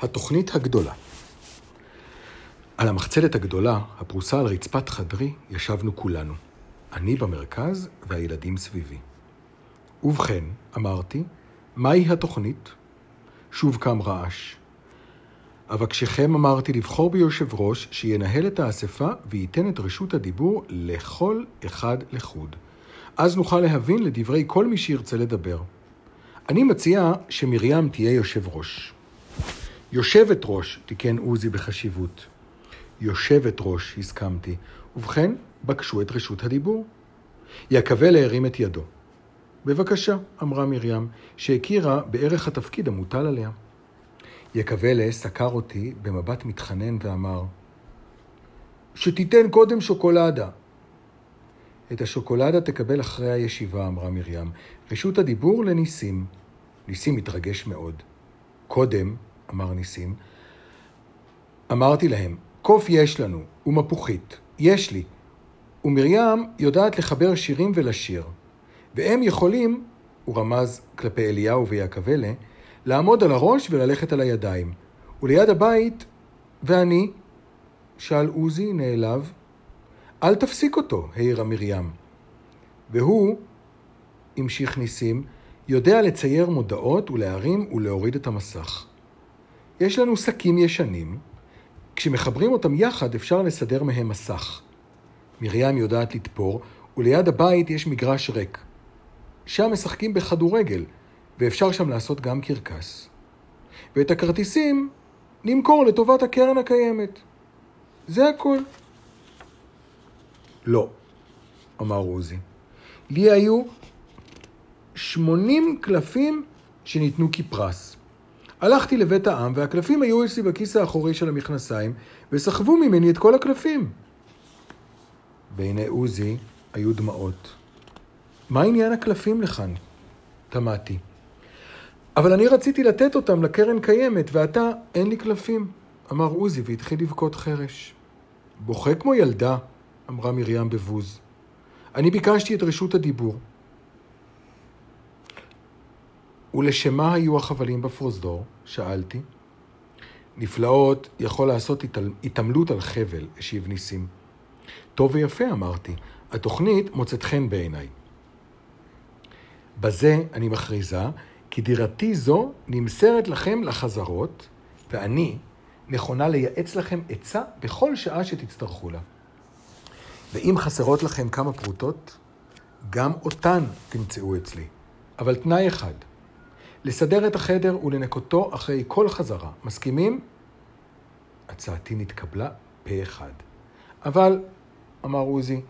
התוכנית הגדולה. על המחצלת הגדולה, הפרוסה על רצפת חדרי, ישבנו כולנו. אני במרכז והילדים סביבי. ובכן, אמרתי, מהי התוכנית? שוב קם רעש. אבקשכם אמרתי לבחור ביושב ראש שינהל את האספה וייתן את רשות הדיבור לכל אחד לחוד. אז נוכל להבין לדברי כל מי שירצה לדבר. אני מציע שמרים תהיה יושב ראש. יושבת ראש, תיקן עוזי בחשיבות. יושבת ראש, הסכמתי. ובכן, בקשו את רשות הדיבור. יקווה הרים את ידו. בבקשה, אמרה מרים, שהכירה בערך התפקיד המוטל עליה. יקווה סקר אותי במבט מתחנן ואמר, שתיתן קודם שוקולדה. את השוקולדה תקבל אחרי הישיבה, אמרה מרים. רשות הדיבור לניסים. ניסים התרגש מאוד. קודם, אמר ניסים, אמרתי להם, קוף יש לנו, ומפוחית, יש לי, ומרים יודעת לחבר שירים ולשיר, והם יכולים, הוא רמז כלפי אליהו ויעקבלה, לעמוד על הראש וללכת על הידיים. וליד הבית, ואני, שאל עוזי נעלב, אל תפסיק אותו, העירה מרים. והוא, המשיך ניסים, יודע לצייר מודעות ולהרים ולהוריד את המסך. יש לנו שקים ישנים, כשמחברים אותם יחד אפשר לסדר מהם מסך. מרים יודעת לתפור, וליד הבית יש מגרש ריק. שם משחקים בכדורגל, ואפשר שם לעשות גם קרקס. ואת הכרטיסים נמכור לטובת הקרן הקיימת. זה הכל. לא, אמר עוזי. לי היו שמונים קלפים שניתנו כפרס. הלכתי לבית העם, והקלפים היו אצלי בכיס האחורי של המכנסיים, וסחבו ממני את כל הקלפים. בעיני עוזי היו דמעות. מה עניין הקלפים לכאן? תמהתי. אבל אני רציתי לתת אותם לקרן קיימת, ועתה אין לי קלפים, אמר עוזי והתחיל לבכות חרש. בוכה כמו ילדה, אמרה מרים בבוז. אני ביקשתי את רשות הדיבור. ולשמה היו החבלים בפרוזדור? שאלתי. נפלאות יכול לעשות התעמלות על חבל, השיב ניסים. טוב ויפה, אמרתי. התוכנית מוצאת חן בעיניי. בזה אני מכריזה כי דירתי זו נמסרת לכם לחזרות, ואני נכונה לייעץ לכם עצה בכל שעה שתצטרכו לה. ואם חסרות לכם כמה פרוטות, גם אותן תמצאו אצלי. אבל תנאי אחד, לסדר את החדר ולנקותו אחרי כל חזרה. מסכימים? הצעתי נתקבלה פה אחד. אבל, אמר עוזי,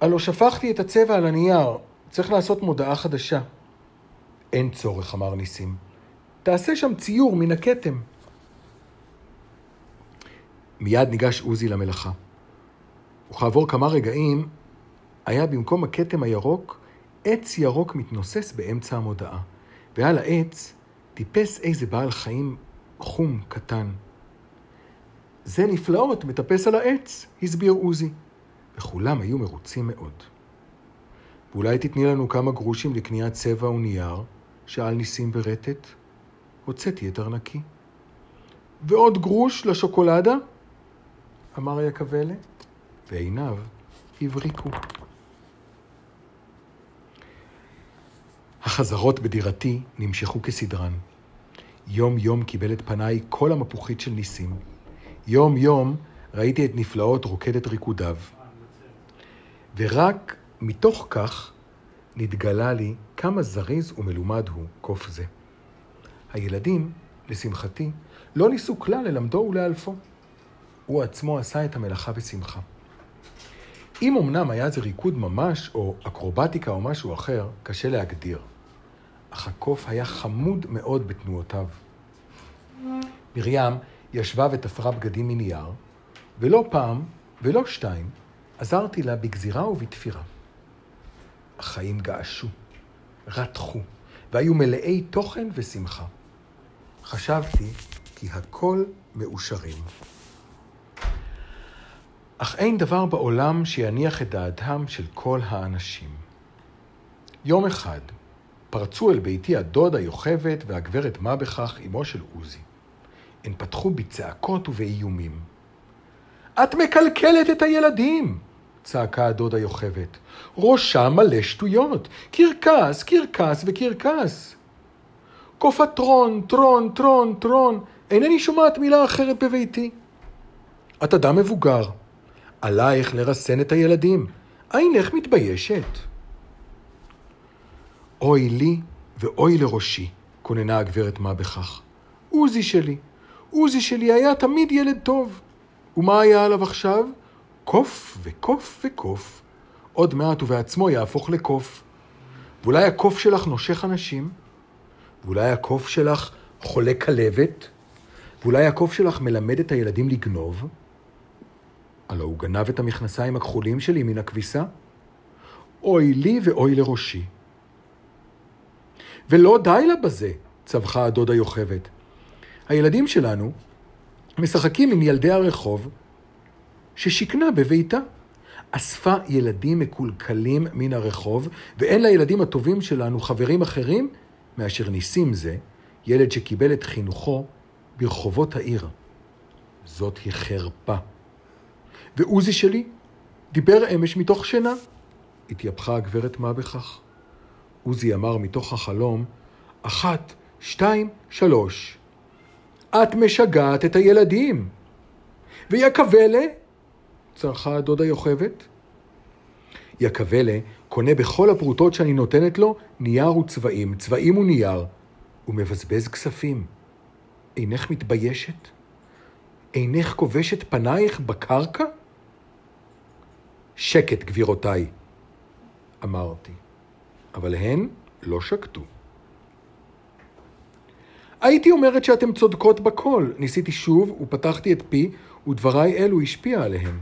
הלא שפכתי את הצבע על הנייר, צריך לעשות מודעה חדשה. אין צורך, אמר ניסים. תעשה שם ציור מן הכתם. מיד ניגש עוזי למלאכה. וכעבור כמה רגעים, היה במקום הכתם הירוק, עץ ירוק מתנוסס באמצע המודעה. ועל העץ טיפס איזה בעל חיים חום קטן. זה נפלאות, מטפס על העץ, הסביר עוזי. וכולם היו מרוצים מאוד. ואולי תתני לנו כמה גרושים לקניית צבע ונייר, שאל ניסים ברטט. הוצאתי את ארנקי. ועוד גרוש לשוקולדה? אמר יקבלה, ועיניו הבריקו. החזרות בדירתי נמשכו כסדרן. יום-יום קיבל את פניי כל המפוחית של ניסים. יום-יום ראיתי את נפלאות רוקדת ריקודיו. ורק מתוך כך נתגלה לי כמה זריז ומלומד הוא קוף זה. הילדים, לשמחתי, לא ניסו כלל ללמדו ולאלפו. הוא עצמו עשה את המלאכה בשמחה. אם אמנם היה זה ריקוד ממש, או אקרובטיקה או משהו אחר, קשה להגדיר. אך הקוף היה חמוד מאוד בתנועותיו. מרים ישבה ותפרה בגדים מנייר, ולא פעם ולא שתיים עזרתי לה בגזירה ובתפירה. החיים געשו, רתחו, והיו מלאי תוכן ושמחה. חשבתי כי הכל מאושרים. אך אין דבר בעולם שיניח את דעתם של כל האנשים. יום אחד, פרצו אל ביתי הדודה יוכבד והגברת מה בכך, אמו של עוזי. הן פתחו בצעקות ובאיומים. את מקלקלת את הילדים! צעקה הדודה יוכבת. ראשה מלא שטויות. קרקס, קרקס וקרקס. קופטרון, טרון, טרון, טרון. אינני שומעת מילה אחרת בביתי. את אדם מבוגר. עלייך לרסן את הילדים. אינך מתביישת. אוי לי ואוי לראשי, כוננה הגברת מה בכך. עוזי שלי, עוזי שלי היה תמיד ילד טוב. ומה היה עליו עכשיו? קוף וקוף וקוף. עוד מעט ובעצמו יהפוך לקוף. ואולי הקוף שלך נושך אנשים? ואולי הקוף שלך חולה כלבת? ואולי הקוף שלך מלמד את הילדים לגנוב? הלא הוא גנב את המכנסיים הכחולים שלי מן הכביסה? אוי לי ואוי לראשי. ולא די לה בזה, צווחה הדודה יוכבת. הילדים שלנו משחקים עם ילדי הרחוב ששיכנה בביתה. אספה ילדים מקולקלים מן הרחוב, ואין לילדים הטובים שלנו חברים אחרים מאשר ניסים זה, ילד שקיבל את חינוכו ברחובות העיר. זאת היא חרפה. ועוזי שלי דיבר אמש מתוך שינה. התייפחה הגברת מה בכך. עוזי אמר מתוך החלום, אחת, שתיים, שלוש. את משגעת את הילדים. ויקבלה, צרחה הדודה יוכבת. יקבלה קונה בכל הפרוטות שאני נותנת לו נייר וצבעים, צבעים ונייר, ומבזבז כספים. אינך מתביישת? אינך כובשת פנייך בקרקע? שקט, גבירותיי, אמרתי, אבל הן לא שקטו. הייתי אומרת שאתם צודקות בכל. ניסיתי שוב ופתחתי את פי, ודבריי אלו השפיע עליהם.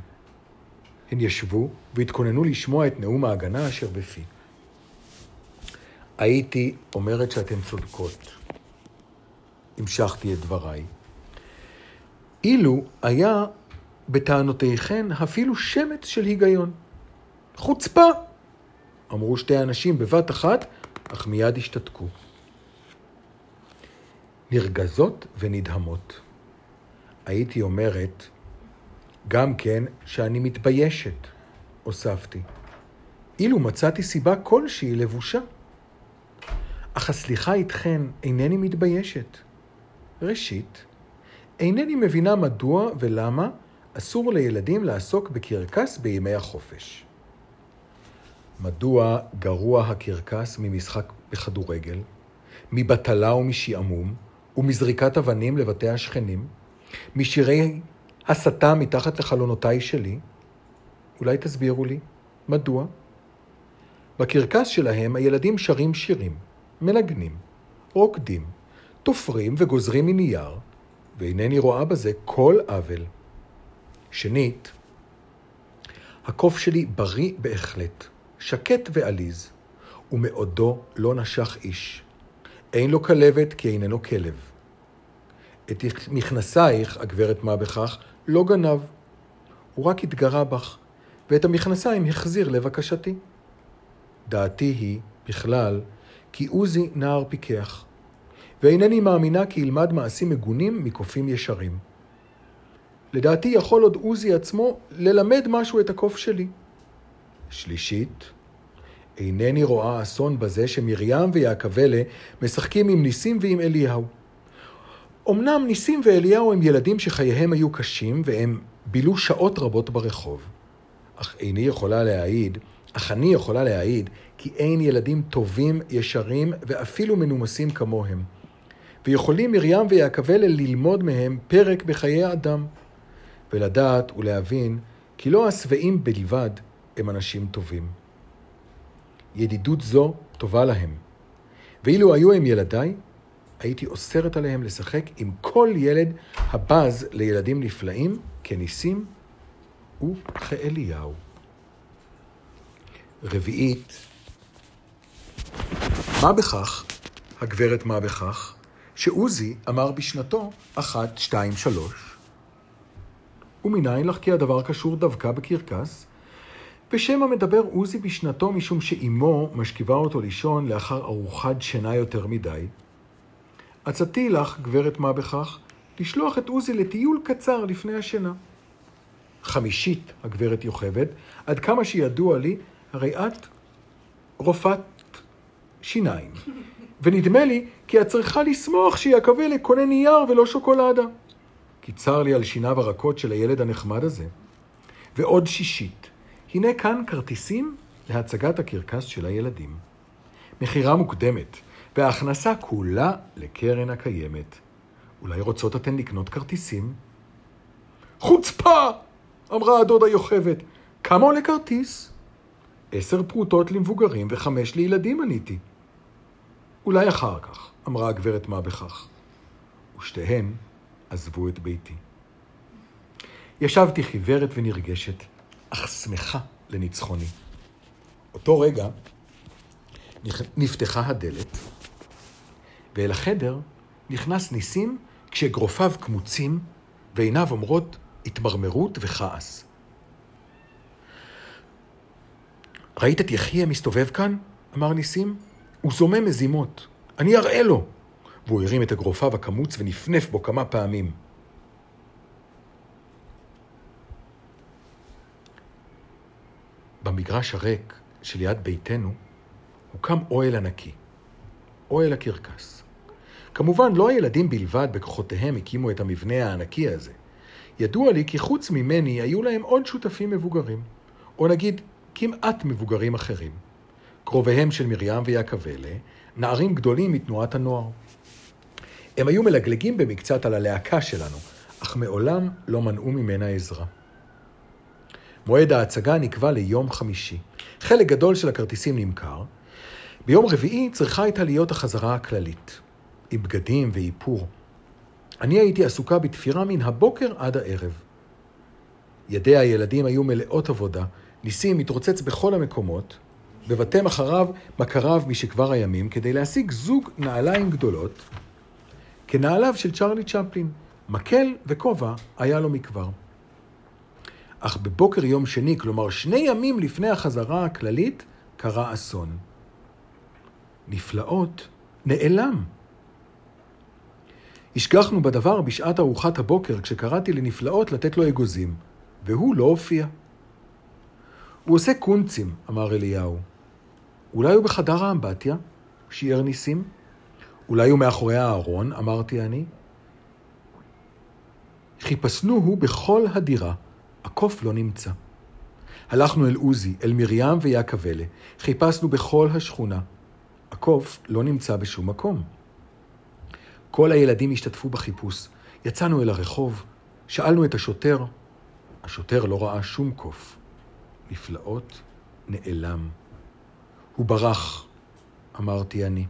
הן ישבו והתכוננו לשמוע את נאום ההגנה אשר בפי. הייתי אומרת שאתן צודקות. המשכתי את דבריי. אילו היה בטענותיכן אפילו שמץ של היגיון. חוצפה! אמרו שתי אנשים בבת אחת, אך מיד השתתקו. נרגזות ונדהמות. הייתי אומרת גם כן שאני מתביישת, הוספתי. אילו מצאתי סיבה כלשהי לבושה. אך הסליחה איתכן אינני מתביישת. ראשית, אינני מבינה מדוע ולמה אסור לילדים לעסוק בקרקס בימי החופש. מדוע גרוע הקרקס ממשחק בכדורגל, מבטלה ומשעמום, ומזריקת אבנים לבתי השכנים, משירי הסתה מתחת לחלונותיי שלי? אולי תסבירו לי, מדוע? בקרקס שלהם הילדים שרים שירים, מנגנים, רוקדים, תופרים וגוזרים מנייר, ואינני רואה בזה כל עוול. שנית, הקוף שלי בריא בהחלט, שקט ועליז, ומאודו לא נשך איש. אין לו כלבת כי איננו כלב. את מכנסייך, הגברת מה בכך, לא גנב. הוא רק התגרה בך, ואת המכנסיים החזיר לבקשתי. דעתי היא, בכלל, כי עוזי נער פיקח, ואינני מאמינה כי ילמד מעשים מגונים מקופים ישרים. לדעתי יכול עוד עוזי עצמו ללמד משהו את הקוף שלי. שלישית, אינני רואה אסון בזה שמרים ויעקבלה משחקים עם ניסים ועם אליהו. אמנם ניסים ואליהו הם ילדים שחייהם היו קשים והם בילו שעות רבות ברחוב. אך איני יכולה להעיד, אך אני יכולה להעיד, כי אין ילדים טובים, ישרים ואפילו מנומסים כמוהם. ויכולים מרים ויעקבלה ללמוד מהם פרק בחיי האדם, ולדעת ולהבין כי לא השבעים בלבד הם אנשים טובים. ידידות זו טובה להם. ואילו היו הם ילדיי, הייתי אוסרת עליהם לשחק עם כל ילד הבז לילדים נפלאים כניסים וכאליהו. רביעית, מה בכך, הגברת מה בכך, שעוזי אמר בשנתו אחת, שתיים, שלוש, ומניין לך כי הדבר קשור דווקא בקרקס, ושמא מדבר עוזי בשנתו משום שאימו משכיבה אותו לישון לאחר ארוחת שינה יותר מדי. עצתי לך, גברת מה בכך, לשלוח את עוזי לטיול קצר לפני השינה. חמישית, הגברת יוכבד, עד כמה שידוע לי, הרי את רופאת שיניים. ונדמה לי כי את צריכה לשמוח שיעקבי קונה נייר ולא שוקולדה. כי צר לי על שיניו הרכות של הילד הנחמד הזה. ועוד שישית, הנה כאן כרטיסים להצגת הקרקס של הילדים. מכירה מוקדמת, וההכנסה כולה לקרן הקיימת. אולי רוצות אתן לקנות כרטיסים? חוצפה! אמרה הדודה יוכבת. כמה עולה כרטיס? עשר פרוטות למבוגרים וחמש לילדים עניתי. אולי אחר כך, אמרה הגברת מה בכך. ושתיהן עזבו את ביתי. ישבתי חיוורת ונרגשת, אך שמחה לניצחוני. אותו רגע נפתחה הדלת, ואל החדר נכנס ניסים כשאגרופיו קמוצים ועיניו אומרות התמרמרות וכעס. ראית את יחיה מסתובב כאן? אמר ניסים. הוא זומם מזימות. אני אראה לו! והוא הרים את אגרופיו הקמוץ ונפנף בו כמה פעמים. במגרש הריק שליד ביתנו הוקם אוהל ענקי, אוהל הקרקס. כמובן, לא הילדים בלבד בכוחותיהם הקימו את המבנה הענקי הזה. ידוע לי כי חוץ ממני היו להם עוד שותפים מבוגרים, או נגיד כמעט מבוגרים אחרים. קרוביהם של מרים ויעקבלה, נערים גדולים מתנועת הנוער. הם היו מלגלגים במקצת על הלהקה שלנו, אך מעולם לא מנעו ממנה עזרה. מועד ההצגה נקבע ליום חמישי. חלק גדול של הכרטיסים נמכר. ביום רביעי צריכה הייתה להיות החזרה הכללית, עם בגדים ואיפור. אני הייתי עסוקה בתפירה מן הבוקר עד הערב. ידי הילדים היו מלאות עבודה, ניסים התרוצץ בכל המקומות, בבתם אחריו מכריו משכבר הימים, כדי להשיג זוג נעליים גדולות, כנעליו של צ'רלי צ'פלין. מקל וכובע היה לו מכבר. אך בבוקר יום שני, כלומר שני ימים לפני החזרה הכללית, קרה אסון. נפלאות נעלם. השגחנו בדבר בשעת ארוחת הבוקר, כשקראתי לנפלאות לתת לו אגוזים, והוא לא הופיע. הוא עושה קונצים, אמר אליהו. אולי הוא בחדר האמבטיה? שיער ניסים. אולי הוא מאחורי הארון, אמרתי אני. חיפשנוהו בכל הדירה, הקוף לא נמצא. הלכנו אל עוזי, אל מרים ויעקבלה, חיפשנו בכל השכונה. הקוף לא נמצא בשום מקום. כל הילדים השתתפו בחיפוש. יצאנו אל הרחוב, שאלנו את השוטר. השוטר לא ראה שום קוף. נפלאות נעלם. הוא ברח, אמרתי אני.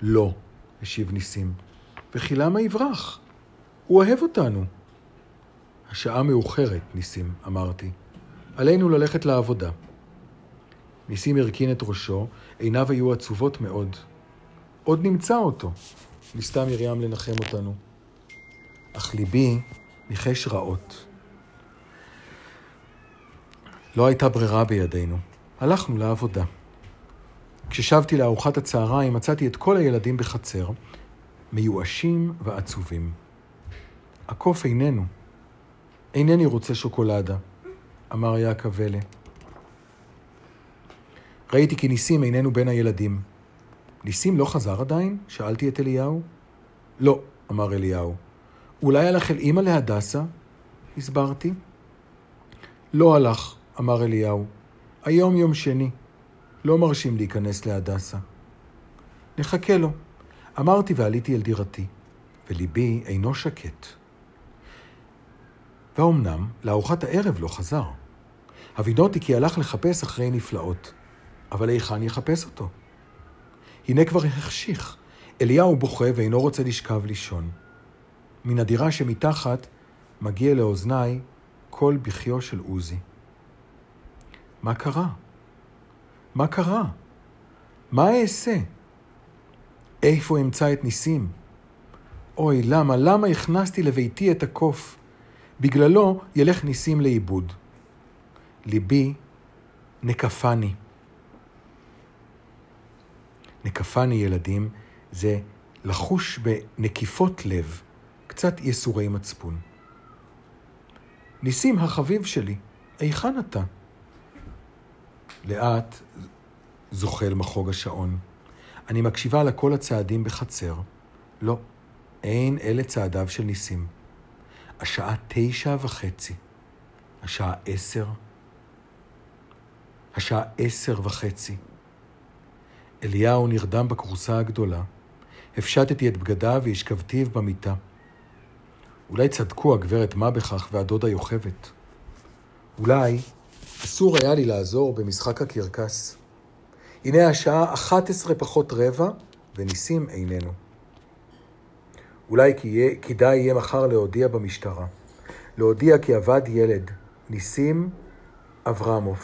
לא, השיב ניסים. וכי למה יברח? הוא אוהב אותנו. השעה מאוחרת, ניסים, אמרתי. עלינו ללכת לעבודה. ניסים הרכין את ראשו, עיניו היו עצובות מאוד. עוד נמצא אותו, ניסתה מרים לנחם אותנו. אך ליבי ניחש רעות. לא הייתה ברירה בידינו. הלכנו לעבודה. כששבתי לארוחת הצהריים מצאתי את כל הילדים בחצר, מיואשים ועצובים. הקוף איננו. אינני רוצה שוקולדה, אמר יעקב אלה. ראיתי כי ניסים איננו בין הילדים. ניסים לא חזר עדיין? שאלתי את אליהו. לא, אמר אליהו. אולי הלך אל אימא להדסה? הסברתי. לא הלך, אמר אליהו. היום יום שני. לא מרשים להיכנס להדסה. נחכה לו. אמרתי ועליתי אל דירתי, וליבי אינו שקט. ואומנם, לארוחת הערב לא חזר. הבינותי כי הלך לחפש אחרי נפלאות. אבל היכן יחפש אותו? הנה כבר החשיך. אליהו בוכה ואינו רוצה לשכב לישון. מן הדירה שמתחת מגיע לאוזניי קול בכיו של עוזי. מה קרה? מה קרה? מה אעשה? איפה אמצא את ניסים? אוי, למה, למה הכנסתי לביתי את הקוף? בגללו ילך ניסים לאיבוד. ליבי נקפני. נקפני, ילדים, זה לחוש בנקיפות לב, קצת ייסורי מצפון. ניסים החביב שלי, היכן אתה? לאט זוחל מחוג השעון. אני מקשיבה לכל הצעדים בחצר. לא, אין אלה צעדיו של ניסים. השעה תשע וחצי. השעה עשר. השעה עשר וחצי. אליהו נרדם בכורסה הגדולה. הפשטתי את בגדיו והשכבתיו במיטה. אולי צדקו הגברת מה בכך והדודה יוכבת. אולי אסור היה לי לעזור במשחק הקרקס. הנה השעה 11 פחות רבע, וניסים איננו. אולי כדאי יהיה מחר להודיע במשטרה. להודיע כי אבד ילד, ניסים אברמוב.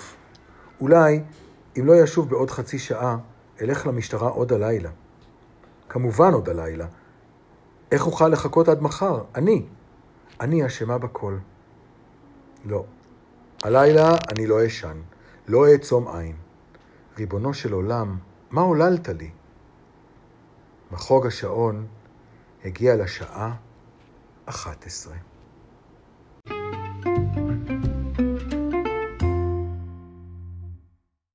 אולי, אם לא ישוב בעוד חצי שעה, אלך למשטרה עוד הלילה. כמובן עוד הלילה. איך אוכל לחכות עד מחר? אני. אני אשמה בכל. לא. הלילה אני לא אשן, לא אעצום עין. ריבונו של עולם, מה עוללת לי? מחוג השעון הגיע לשעה אחת עשרה.